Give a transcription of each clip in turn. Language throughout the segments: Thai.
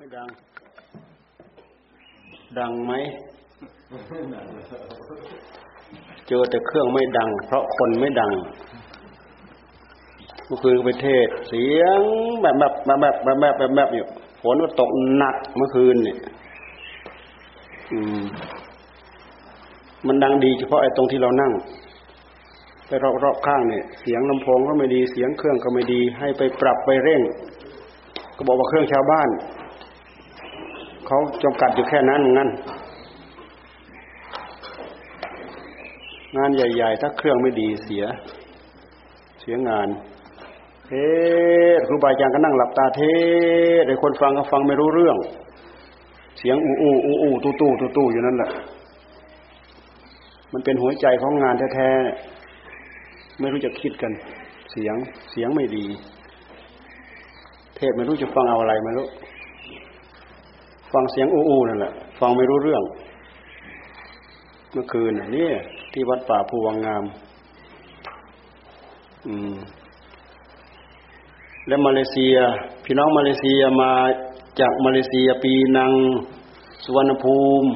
ไม่ดัง ดังไหมเจอแต่เครื่องไม่ดัง เพราะคนไม่ดังเมื่อคืนไปเทศ เสียงแบบแบบแบบแบบแบบแบบแบบแบบอยู่ฝนก็ตกหนักเมื่อคืนเนี่ย อืม มันดังดีเฉพาะไอ้ตรงที่เรานั่งไปรอบๆข้างเนี่ย เสียงลำโพงก็ไม่ดีเสียงเครื่องก็ไม่ดี ให้ไปปรับไปเร่ง ก็บอกว่าเครื่องชาวบ้าน เขาจำกัดอยู่แค่นั้นงั้น งานใหญ่ ๆ ถ้าเครื่องไม่ดีเสีย เสียงานเทศครูบาอาจารย์ก็นั่งหลับตาเทศไอ้คนฟังก็ฟังไม่รู้เรื่อง เสียงอู้อู้อู้อู้ตู้ตู้ตู้ตู้อยู่นั่นแหละ มันเป็นหัวใจของงานแท้ๆไม่รู้จะคิดกัน เสียงเสียงไม่ดี เทศไม่รู้จะฟังเอาอะไรไม่รู้ ฟังเสียงอู้อู้นั่นแหละฟังไม่รู้เรื่อง เมื่อคืนนี่ที่วัดป่าภูวังงาม อืม และมาเลเซีย พี่น้องมาเลเซียมาจากมาเลเซียปีนัง สุวรรณภูมิ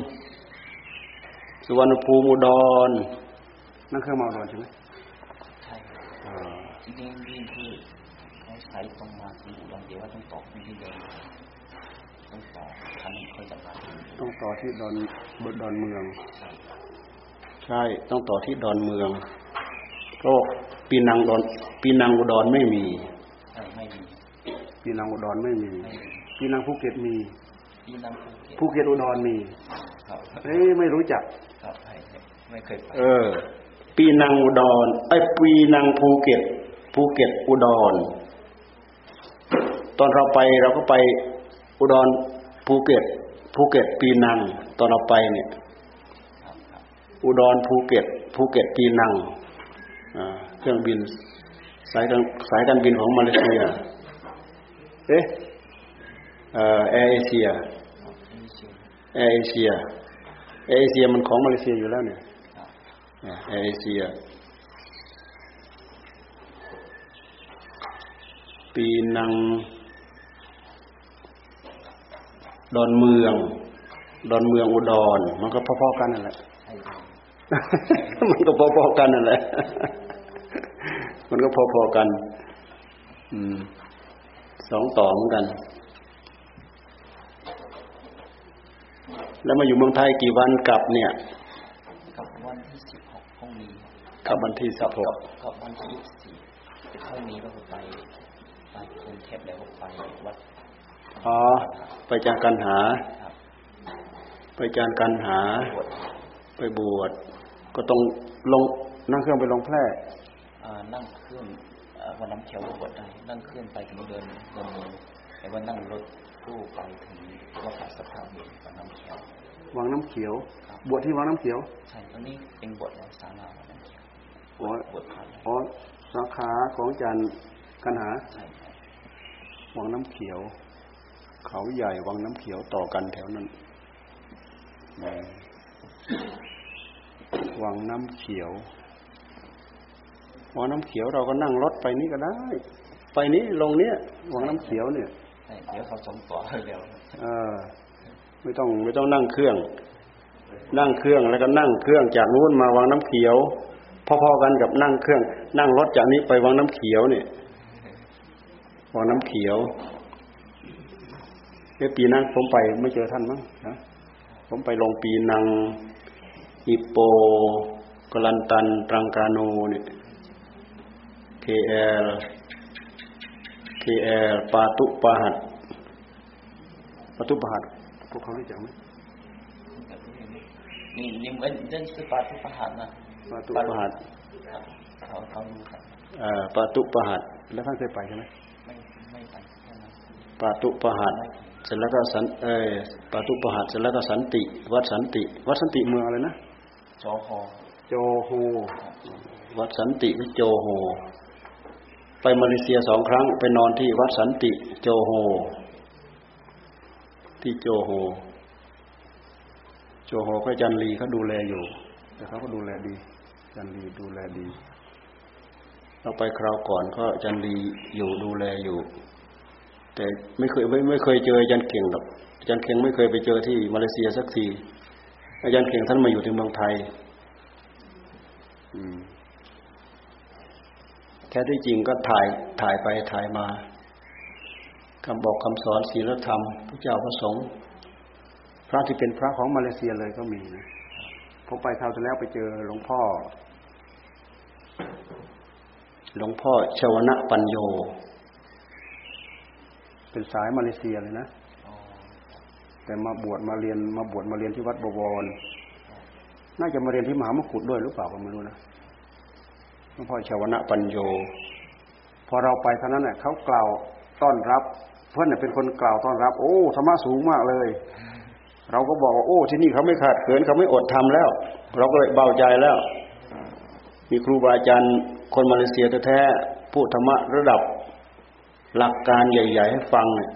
สุวรรณภูมิอุดรนั่นเครื่องมาอุดรใช่ไหมใช่จริงๆวิ่งที่เขาใช้ตรงมาที่อุดรเดี๋ยวว่าต้องต่อที่เดิมต้องต่อคันค่อยจะมาถึง ต้องต่อที่ดอนดอนเมือง ใช่ ต้องต่อที่ดอนเมืองก็ปีนังดอนปีนังอุดรไม่มีใช่ไม่มีปีนังอุดรไม่มีไม่มีปีนังภูเก็ตมีที่นั่งภูเก็ตภูเก็ตอุดรมีครับเอ้ยไม่รู้จักครับไม่ไม่เคยไปเออ ปีนังอุดรไอ้ยปีนังภูเก็ตภูเก็ตอุดร ตอนเราไปเราก็ไปอุดรภูเก็ต ภูเก็ตปีนังตอนเราไปเนี่ย อุดรภูเก็ตภูเก็ตปีนังเครื่องบินสายการสายการบินของมาเลเซีย เอ๊ะเอ่อแอร์เอเชียแอร์เอเชียแอร์เอเชียมันของมาเลเซียอยู่แล้วเนี่ยแอร์เอเชีย ปีนัง ดอนเมือง ดอนเมืองอุดร มันก็พอๆกันนั่นแหละใช่ครับมันก็พอๆกันนั่นแหละ มันก็พอๆกัน อืมสองต่อเหมือนกัน แล้วมาอยู่เมืองไทยกี่วันกลับเนี่ยกับวันที่สิบหกพรุ่งนี้กลับวันที่สิบหกกับวันที่ยี่สิบสี่พรุ่งนี้ก็ไปไปกรุงเทพแล้วก็ไปวัด อ๋อไปจานกันหาครับไปจานกันหาบวชไปบวช ก็ต้องลงนั่งเครื่องไปลงแพร่อ่านั่งเครื่องอ่าวันน้ำเขียวก็บวชได้นั่งเครื่องไปถึงเดินเดินเมืองแต่ว่านั่งรถตู้ไปถึงวัดป่าสะพานเหวนวันน้ำเขียววังน้ำเขียวครับบวชที่วังน้ำเขียวใช่ตอนนี้เป็นบวชแล้วสาราวันน้ำเขียวอ๋อบวชผ่านแล้วอ๋อสาขาของจานกันหาใช่ใช่วังน้ำเขียว เขาใหญ่วังน้ำเขียวต่อกันแถวนั้นอืมวังน้ำเขียววังน้ำเขียวเราก็นั่งรถไปนี่ก็ได้ ไปนี้ลงเนี้ยวังน้ำเขียวเนี่ยใช่เดี๋ยวเขาส่งต่อให้เร็วเออ ไม่ต้องไม่ต้องนั่งเครื่อง นั่งเครื่องแล้วก็นั่งเครื่องจากนู้นมาวังน้ำเขียว พอๆกันกับนั่งเครื่อง นั่งรถจากนี้ไปวังน้ำเขียวเนี่ยวังน้ำเขียว เอ้ปีนั้นผมไปไม่เจอท่านมั้งนะผมไปลงปีนังฮิปโปกลันตันตรังกาโนเนี่ย KL KL ปาตุปาหัดปาตุปาหัดพวกเขารู้จักไหมนี่นี่เหมือนเรื่องสปาทุประหารนะปาตุปาหัดครับเขาเขารู้กันเอ่อปาตุปาหัดแล้วท่านเคยไปใช่ไหมไม่ไม่ไปแค่นั้นปาตุปาหัด เสร็จแล้วก็สันเออปาตุปาหัดเสร็จแล้วก็สันติ วัดสันติ วัดสันติเมืองอะไรนะจอฮอโจโฮวัดสันติหรือโจโฮไปมาเลเซียสองครั้งไปนอนที่วัดสันติโจโฮที่โจโฮโจโฮก็อาจันลีเขาดูแลอยู่ แต่เขาก็ดูแลดีอาจันลีดูแลดีเราไปคราวก่อนก็อาจันลีอยู่ดูแลอยู่ แต่ไม่เคยไม่ไม่เคยเจออาจารย์เก่งหรอกอาจารย์เก่งไม่เคยไปเจอที่มาเลเซียสักที อาจารย์เก่งท่านมาอยู่ที่เมืองไทยแท้ที่จริงก็ถ่ายถ่ายไปถ่ายมาคำบอกคำสอนศีลธรรมพระเจ้าพระสงฆ์พระที่เป็นพระของมาเลเซียเลยก็มีนะผมไปคราวที่แล้วไปเจอหลวงพ่อ หลวงพ่อชวนะปัญโย เป็นสายมาเลเซียเลยนะแต่มาบวชมาเรียนมาบวชมาเรียนที่วัดบวร น่าจะมาเรียนที่มหามกุฏด้วยหรือเปล่าก็ไม่รู้นะหลวงพ่อชาวนะปัญโย พอเราไปเท่านั้นเน่ะเขากล่าวต้อนรับ เพื่อนเน่ะเป็นคนกล่าวต้อนรับ โอ้ธรรมะสูงมากเลย เราก็บอกว่าโอ้ ที่นี่เขาไม่ขาดเขินเขาไม่อดทำแล้ว เราก็เลยเบาใจแล้ว มีครูบาอาจารย์คนมาเลเซียแท้ๆพูดธรรมะระดับ หลักการใหญ่ ๆ ให้ฟังเนี่ย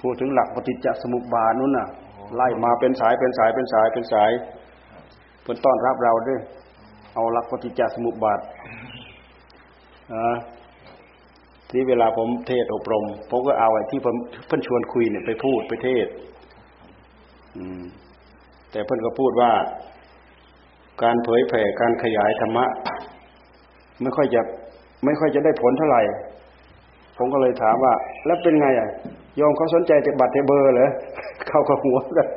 พูดถึงหลักปฏิจจสมุปบาทนู้นน่ะ ไล่มาเป็นสายเป็นสายเป็นสายเป็นสายเพื่อต้อนรับเราด้วย เอาหลักปฏิจจสมุปบาทอ่าที่เวลาผมเทศอบรมผมก็เอาไอ้ที่ผมเพิ่นชวนคุยเนี่ยไปพูดไปเทศอืมแต่เพิ่นก็พูดว่า การเผยแผ่การขยายธรรมะ ไม่ค่อยจะไม่ค่อยจะได้ผลเท่าไหร่ ผมก็เลยถามว่า แล้วเป็นไงอะโยมเขาสนใจแต่บัตรแต่เบอร์เหรอเข้ากับหัวกัน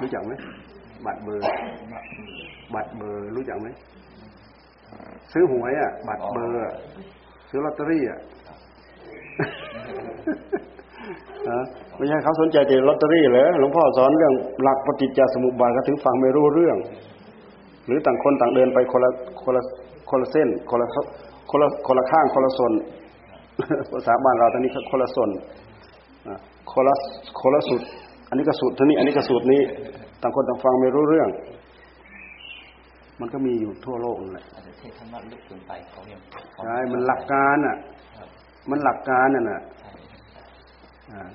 รู้จักไหมบัตรเบอร์ บัตรเบอร์รู้จักไหมซื้อหวยอะ บัตรเบอร์อะซื้อลอตเตอรี่อะฮะไม่ใช่เขาสนใจแต่ลอตเตอรี่เหรอหลวงพ่อสอนเรื่องหลักปฏิจจสมุปบาทก็ถึงฟังไม่รู้เรื่อง หรือต่างคนต่างเดินไปคนละคนละคนละเส้นคนละคนละคนละข้างคนละส่วนภาษาบ้านเราตอนนี้คนละส่วนอะคนละคนละสุด อันนี้ก็สูตรเท่านี้ อันนี้ก็สูตรนี้ ต่างคนต่างฟังไม่รู้เรื่อง มันก็มีอยู่ทั่วโลกนั่นแหละอาจจะเทศธรรมะลึกเกินไปเขายังใช่มันหลักการอะครับมันหลักการน่ะน่ะใช่อ่า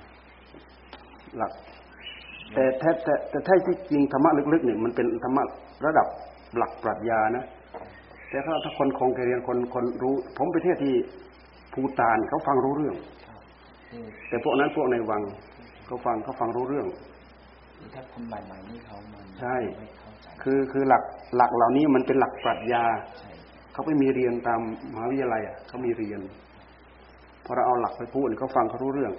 หลัก แต่แท้แต่แต่แท้ที่จริงธรรมะลึกๆเนี่ยมันเป็นธรรมะระดับ หลักปรัชญานะแต่ถ้าถ้าคนคงเรียนคนคนรู้ ผมไปเทศที่ภูตานเขาฟังรู้เรื่องครับคือแต่พวกนั้นพวกในวังเขาฟังเขาฟังรู้เรื่องคือถ้าคนใหม่ๆนี่เขามันใช่ไม่เข้าใจคือคือหลักหลักเหล่านี้มันเป็นหลักปรัชญาใช่เขาไปมีเรียนตามมหาวิทยาลัยอะเขามีเรียนพอเราเอาหลักไปพูดเนี่ยเขาฟังเขารู้เรื่อง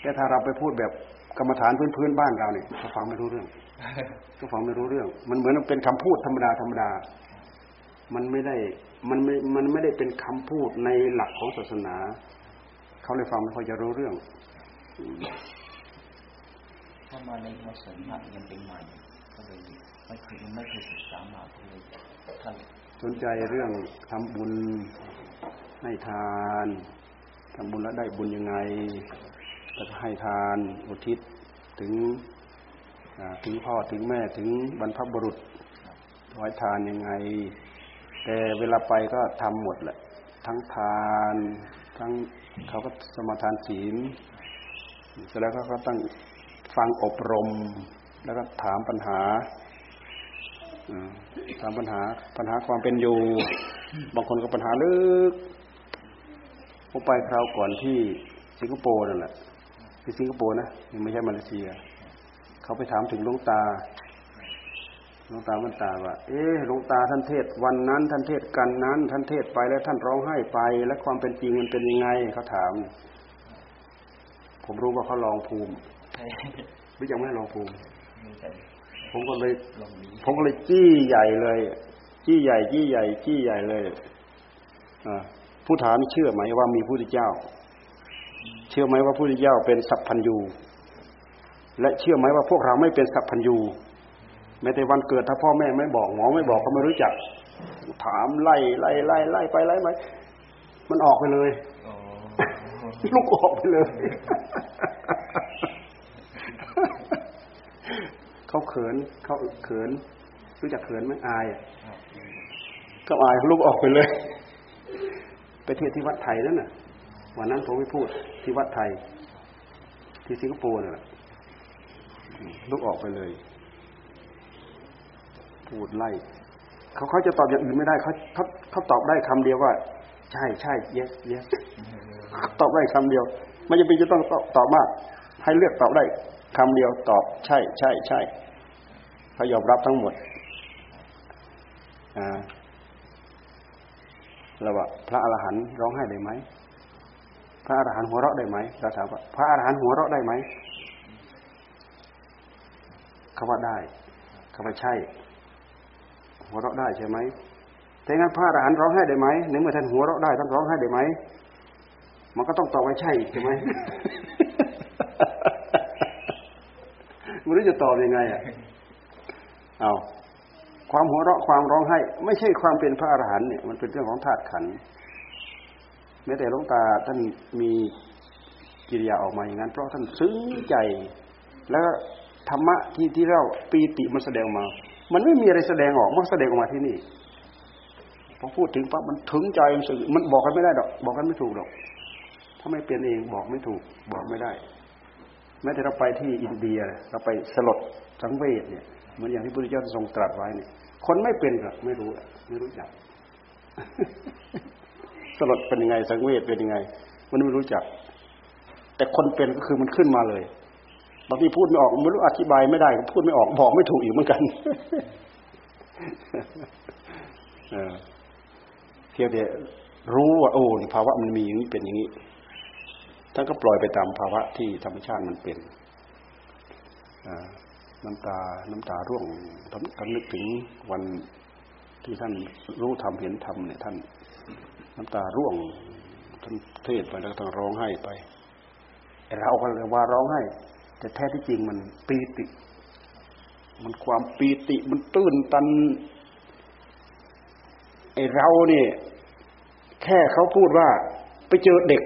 แต่ถ้าเราไปพูดแบบกรรมฐานพื้นพื้นๆบ้านเราเนี่ยเขาฟังไม่รู้เรื่อง เขาฟังไม่รู้เรื่อง มันเหมือนเป็นคำพูดธรรมดาธรรมดา มันไม่ได้มันไม่มันไม่ได้เป็นคำพูดในหลักของศาสนา เขาเลยฟังไม่ค่อยจะรู้เรื่องถ้ามาในลักษณะยังเป็นใหม่ก็เลยไม่เคยไม่เคยศึกษามาก็เลยท่านสนใจเรื่องทำบุญให้ทานทำบุญแล้วได้บุญยังไงแล้วก็ให้ทานอุทิศถึงอ่า ถึงพ่อถึงแม่ถึงบรรพบุรุษถวายทานยังไง แต่เวลาไปก็ทำหมดแหละ ทั้งทาน ทั้งเขาก็สมาทานศีลเสร็จแล้วก็ก็ต้องฟังอบรม แล้วก็ถามปัญหาถามปัญหาปัญหาความเป็นอยู่ บางคนก็ปัญหาลึกผมไปคราวก่อนที่สิงคโปร์นั่นแหละที่สิงคโปร์นะยังไม่ใช่มาเลเซีย เขาไปถามถึงหลวงตาหลวงตามันตาว่า เอ๊ะหลวงตาท่านเทศวันนั้น ท่านเทศกันนั้น ท่านเทศไปแล้วท่านร้องไห้ไป และความเป็นจริงมันเป็นยังไงเขาถาม ผมรู้ว่าเขาลองภูมิใช่หรือยังไม่ลองภูมิผมก็เลยผมก็เลยจี้ใหญ่เลย จี้ใหญ่ จี้ใหญ่ จี้ใหญ่เลยอผู้ถามเชื่อไหมว่ามีผู้ทีเจ้า เชื่อไหมว่าผู้ทีเจ้าเป็นสัพพัญญู และเชื่อไหมว่าพวกเราไม่เป็นสัพพัญญูแม้แต่วันเกิดถ้าพ่อแม่ไม่บอกหมอไม่บอกก็ไม่รู้จัก ถามไล่ไล่ไล่ไล่ไปไล่ไปมันออกไปเลยอ๋อลูกออกไปเลย เขาเขินเขาเขิน รู้จักเขินไหมอายอะครับก็อายลูกออกไปเลย ไปเทศที่วัดไทยนั่นน่ะวันนั้นผมไปพูดที่วัดไทย ที่สิงคโปร์น่นแหละ ลูกออกไปเลย พูดไล่เขาเขาจะตอบอย่างอื่นไม่ได้เขาเขาเขาตอบได้คำเดียวว่า ใช่ใช่ yes yes ตอบได้คำเดียว ไม่จำเป็นจะต้องตอบมาก ให้เลือกตอบได้คำเดียวตอบใช่ใช่ใช่เขายอมรับทั้งหมดอ่าแล้วว่าพระอรหันต์ร้องไห้ได้ไหม พระอรหันต์หัวเราะได้ไหมเราถามว่าพระอรหันต์หัวเราะได้ไหม เขาว่าได้เขาว่าใช่หัวเราะได้ใช่ไหมแต่งั้นพระอรหันต์ร้องไห้ได้ไหมในเมื่อท่านหัวเราะได้ท่านร้องไห้ได้ไหมมันก็ต้องตอบว่าใช่ใช่ไหมไม่รู้จะตอบยังไงอะเอาความหัวเราะความร้องไห้ ไม่ใช่ความเป็นพระอรหันต์เนี่ยมันเป็นเรื่องของธาตุขันธ์แม้แต่หลวงตาท่านมีกิริยาออกมาอย่างนั้น เพราะท่านซึ้งใจ แล้ว ธรรมะที่ที่เราปีติมันแสดงมา มันไม่มีอะไรแสดงออกมันแสดงออกมาที่นี่พอพูดถึงปั๊บมันถึงใจมันสึกมันบอกกันไม่ได้ดอก บอกกันไม่ถูกดอก ถ้าไม่เป็นเองบอกไม่ถูก บอกไม่ได้ แม้แต่เราไปที่อินเดียเราไปสลดสังเวชเนี่ยเหมือนอย่างที่พระพุทธเจ้าทรงตรัสไว้เนี่ยคนไม่เป็นก็ไม่รู้ไม่รู้จักสลดเป็นยังไงสังเวชเป็นยังไง มันไม่รู้จัก แต่คนเป็นก็คือมันขึ้นมาเลยางทีพูดไม่ออกไม่รู้อธิบายไม่ได้พูดไม่ออกบอกไม่ถูกอีกเหมือนกันเพียงแต่รู้ว่าโอ้ภาวะมันมีอย่างนี้เป็นอย่างนี้ท่านก็ปล่อยไปตามภาวะที่ธรรมชาติมันเป็นน้ำตา น้ำตาร่วงท่านนึกถึงวันที่ท่านรู้ทำเห็นทำเนี่ยท่าน น้ำตาร่วงท่านเทศไปแล้วท่านร้องไห้ไปเราก็เลยว่าร้องไห้ แต่แท้ที่จริงมันปีติ มันความปีติมันตื้นตันไอเราเนี่ยแค่เขาพูดว่า ไปเจอเด็ก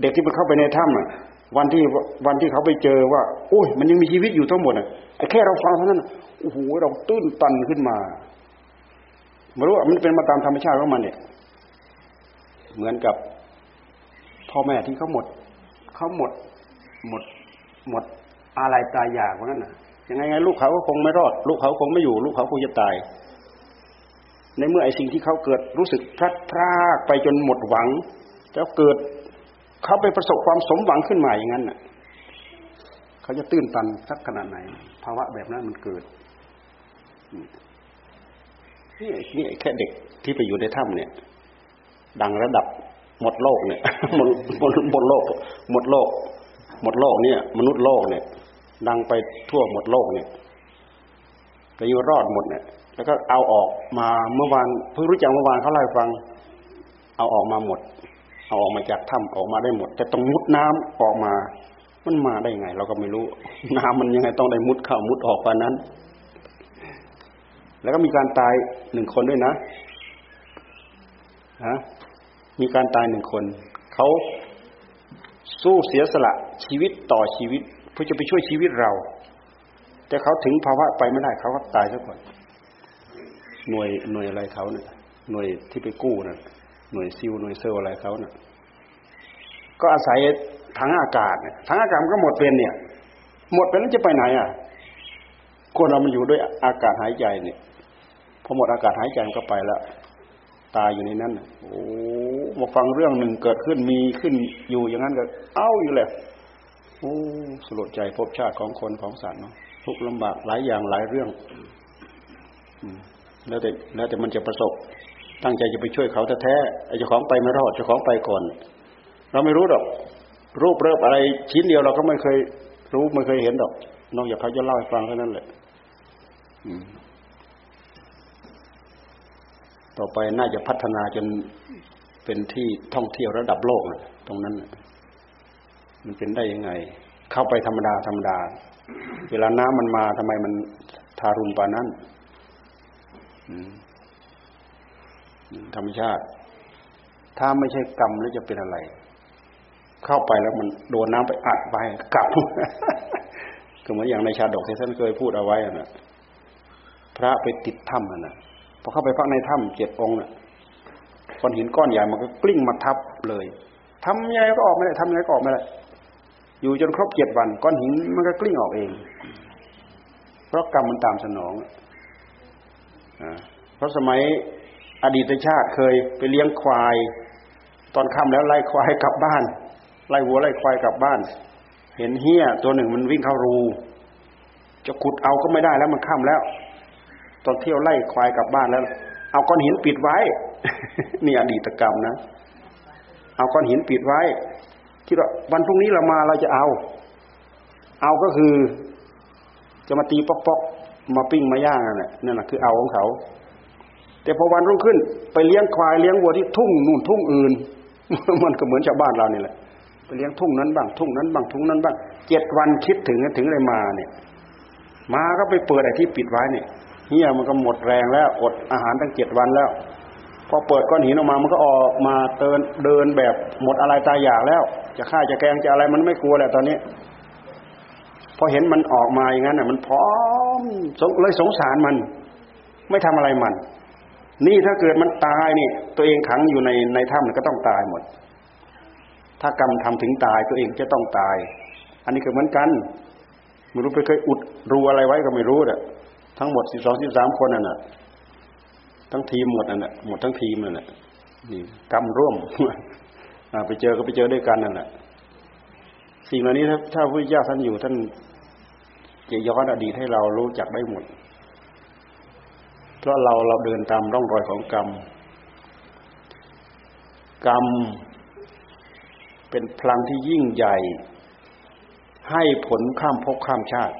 เด็กที่มันเข้าไปในถ้ำอะ วันที่วันที่เขาไปเจอว่าโอ้ยมันยังมีชีวิตอยู่ทั้งหมดอะไอ้แค่เราฟังเท่านั้นโอ้โหเราตื้นตันขึ้นมาไม่รู้ว่ามันเป็นมาตามธรรมชาติของมันเนี่ย เหมือนกับพ่อแม่ที่เขาหมดเขาหมด หมด หมดอะไรตายอยากว่านั้นน่ะยังไงไงลูกเขาก็คงไม่รอด ลูกเขาคงไม่อยู่ ลูกเขาคงจะตาย ในเมื่อไอ้สิ่งที่เขาเกิดรู้สึกพลัดพรากไปจนหมดหวัง แล้วเกิดเขาไปประสบความสมหวังขึ้นมาอย่างนั้นน่ะเขาจะตื้นตันสักขนาดไหน ภาวะแบบนั้นมันเกิดนี่นี่แค่เด็กที่ไปอยู่ในถ้ำเนี่ย ดังระดับหมดโลกเนี่ยหมดหมดหมดโลก หมดโลก หมดโลกเนี่ย มนุษย์โลกเนี่ย ดังไปทั่วหมดโลกเนี่ยก็อยู่รอดหมดเนี่ย แล้วก็เอาออกมาเมื่อวานเพิ่งรู้จักเมื่อวานเขาเล่าฟัง เอาออกมาหมด เอาออกมาจากถ้ำออกมาได้หมด แต่ต้องมุดน้ำออกมา มันมาได้ไง เราก็ไม่รู้ น้ำมันยังไงต้องได้มุดเข้ามุดออกไปนั้น แล้วก็มีการตายหนึ่งคนด้วยนะฮะมีการตายหนึ่งคนเขา สู้เสียสละชีวิตต่อชีวิตเพื่อจะไปช่วยชีวิตเรา แต่เขาถึงภาวะไปไม่ได้เขาก็ตายซะก่อนหน่วยหน่วยอะไรเขาเนี่ยหน่วยที่ไปกู้นะ่ะหน่วยซิลหน่วยเซลอะไรเขาเนะ่ะก็อาศัยถังอากาศเนี่ยถังอากาศมันก็หมดเป็นเนี่ย หมดเป็นแล้วจะไปไหนอะคนเรามันอยู่ด้วยอากาศหายใจเนี่ยพอหมดอากาศหายใจมันก็ไปแล้ว ตายอยู่ในนั้นโอ้มาฟังเรื่องหนึ่งเกิดขึ้นมีขึ้นอยู่อย่างนั้นก็ เอ้าอยู่เลยโอ้สลดใจพบชาติของคนของสัตว์เนาะทุกลำบากหลายอย่างหลายเรื่องแล้วแต่แล้วแต่มันจะประสบ ตั้งใจจะไปช่วยเขาแท้ๆไอ้เจ้าของไปไม่รอดเจ้าของไปก่อน เราไม่รู้หรอก รูปเริบอะไรชิ้นเดียวเราก็ไม่เคยรู้ไม่เคยเห็นหรอกนอกจากเขาจะเล่าให้ฟังเท่านั้นแหละ ต่อไปน่าจะพัฒนาจนเป็นที่ท่องเที่ยวระดับโลกนะตรงนั้นมันเป็นได้ยังไง เข้าไปธรรมดาธรรมดา เวลาน้ำมันมาทำไมมันทารุณปานั้นธรรมชาติ ถ้าไม่ใช่กรรมแล้วจะเป็นอะไร เข้าไปแล้วมันโดนน้ำไปอัดไปกลับก็เหมือนอย่างในชาดกที่ท่านเคยพูดเอาไว้นะพระไปติดถ้ำนะ พอเข้าไปพักในถ้ำเจ็ดองค์น่ะก้อนหินก้อนใหญ่มันก็กลิ้งมาทับเลยทำยังไงก็ออกไม่ได้ทำยังไงก็ออกไม่ได้อยู่จนครบเจ็ดวัน ก้อนหินมันก็กลิ้งออกเอง เพราะกรรมมันตามสนองเพราะสมัยอดีตชาติเคยไปเลี้ยงควาย ตอนค่ำแล้วไล่ควายกลับบ้าน ไล่วัวไล่ควายกลับบ้าน เห็นเฮี้ยตัวหนึ่งมันวิ่งเข้ารู จะขุดเอาก็ไม่ได้แล้วมันค่ำแล้ว ตอนเที่ยวไล่ควายกลับบ้านแล้ว เอาก้อนหินปิดไว้ นี่อดีตกรรมนะ เอาก้อนหินปิดไว้ คิดว่าวันพรุ่งนี้เรามาเราจะเอา เอาก็คือ จะมาตีปอกๆมาปิ้งมาย่างนั่นแหละนั่นแหละคือเอาของเขา แต่พอวันรุ่งขึ้น ไปเลี้ยงควายเลี้ยงวัวที่ทุ่งนู่นทุ่งอื่น มันก็เหมือนชาวบ้านเรานี่แหละไปเลี้ยงทุ่งนั้นบ้างทุ่งนั้นบ้างทุ่งนั้นบ้างเจ็ดวันคิดถึงถึงอะไรมาเนี่ย มาก็ไปเปิดอะไอ้ที่ปิดไว้เนี่ย เฮียมันก็หมดแรงแล้ว อดอาหารตั้งเจ็ดวันแล้ว พอเปิดก้อนหินออกมา มันก็ออกมาเดินเดินแบบหมดอะไรตายอยากแล้ว จะฆ่าจะแกงจะอะไรมันไม่กลัวแล้วตอนนี้ พอเห็นมันออกมาอย่างนั้นน่ะ มันพร้อมเลยสงสารมัน ไม่ทำอะไรมัน นี่ถ้าเกิดมันตายนี่ ตัวเองขังอยู่ในในถ้ำก็ต้องตายหมด ถ้ากรรมทำถึงตายตัวเองจะต้องตาย อันนี้ก็เหมือนกันไม่รู้ไปเคยอุดรูอะไรไว้ก็ไม่รู้อะ ทั้งหมดสิบสองสิบสามคนนั่นน่ะทั้งทีมหมดนั่นแหละหมดทั้งทีมนั่นแหละนี่กรรมร่วมไปเจอก็ไปเจอด้วยกันนั่นแหละสิ่งเหล่านี้ถ้าถ้าพระเจ้าท่านอยู่ท่านจะย้อนอดีตให้เรารู้จักได้หมด เพราะเราเราเดินตามร่องรอยของกรรม กรรม เป็นพลังที่ยิ่งใหญ่ ให้ผลข้ามภพข้ามชาติ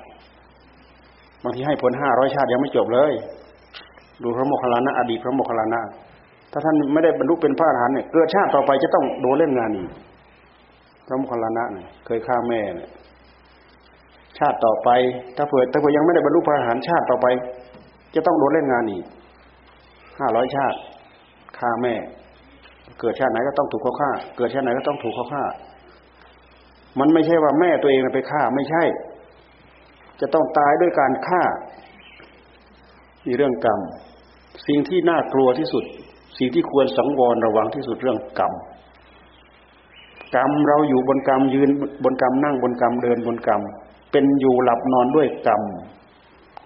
บางทีให้ผลห้าร้อยชาติยังไม่จบเลย ดูพระโมคคัลลานะอดีตพระโมคคัลลานะถ้าท่านไม่ได้บรรลุเป็นพระอรหันต์เนี่ยเกิดชาติต่อไปจะต้องโดนเล่นงานอีกพระโมคคัลลานะเนี่ยเคยฆ่าแม่เนี่ยชาติต่อไป ถ้าเผื่อถ้าเผื่อยังไม่ได้บรรลุพระอรหันต์ชาติต่อไป จะต้องโดนเล่นงานอีกห้าร้อยชาติฆ่าแม่ เกิดชาติไหนก็ต้องถูกเขาฆ่า เกิดชาติไหนก็ต้องถูกเขาฆ่า มันไม่ใช่ว่าแม่ตัวเองไปฆ่าไม่ใช่ จะต้องตายด้วยการฆ่ามีเรื่องกรรม สิ่งที่น่ากลัวที่สุด สิ่งที่ควรสังวรระวังที่สุดเรื่องกรรมกรรมเราอยู่บนกรรมยืนบนกรรมนั่งบนกรรมเดินบนกรรม เป็นอยู่หลับนอนด้วยกรรม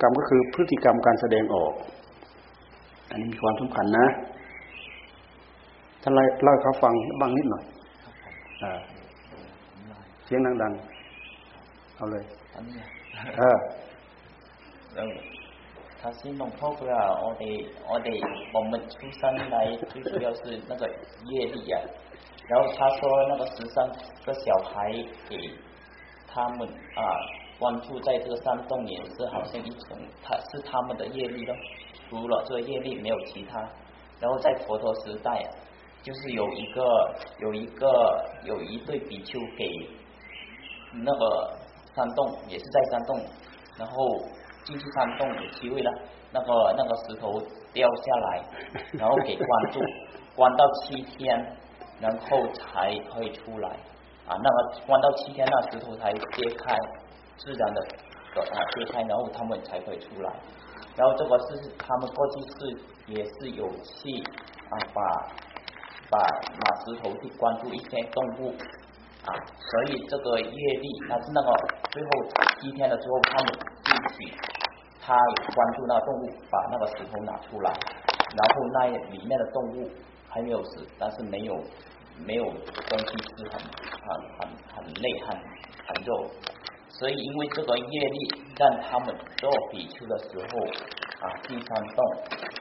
กรรมก็คือพฤติกรรมการแสดงออก อันนี้มีความสำคัญนะท่านเล่าเขาฟังบ้างนิดหน่อยอเสียงดังๆเอาเลย 嗯，嗯，他是弄透不了，我得我得我们出生来最主要是那个业力啊。然后他说那个十三个小孩给他们啊关注在这个山洞也是好像一种，他是他们的业力咯，除了这个业力没有其他。然后在佛陀时代，就是有一个有一个有一对比丘给那个山洞也是在山洞，然后。进去山洞有机会了，那个那个石头掉下来，然后给关住，关到七天，然后才可以出来啊。那个关到七天，那石头才揭开，自然的啊揭开，然后他们才可以出来。然后这个是他们过去是也是有去啊把把把石头去关注一些动物啊，所以这个业力，但是那个最后七天的时候，他们一起。他关注那个动物，把那个石头拿出来，然后那里面的动物还没有死，但是没有没有东西吃，很很很很累，很很肉。所以因为这个业力，让他们做比丘的时候啊，第三洞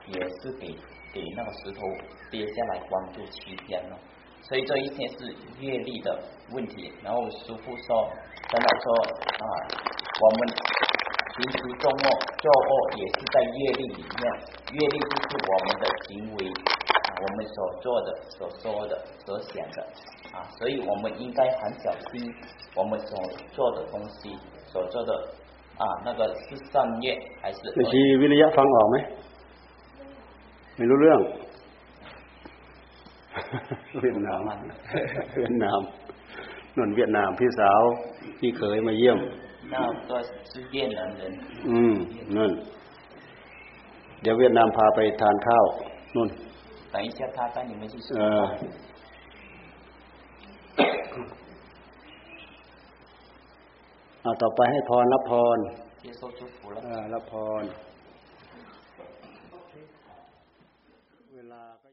也是给给那个石头跌下来关注七天了。所以这一天是业力的问题。然后师傅说，真的说啊，我们。平时做恶做恶也是在业力里面，业力就是我们的行为，我们所做的、所说的、所想的啊，所以我们应该很小心我们所做的东西，所做的啊那个是善业还是？那是วิริยะฟังออกไหมไม่รู้เรื่อง เวียดนามเวียดนามนนเวียดนามพี่สาวพี่เคยมาเยี่ยมน้าตัวสุเย็นนั่นเลยอืมนั่นเดี๋ยวเวียดนามพาไปทานข้าวนุ่นไปเดียร์ทากันยังไม่ใช่เออเอาต่อไปให้พรรับพรรับพร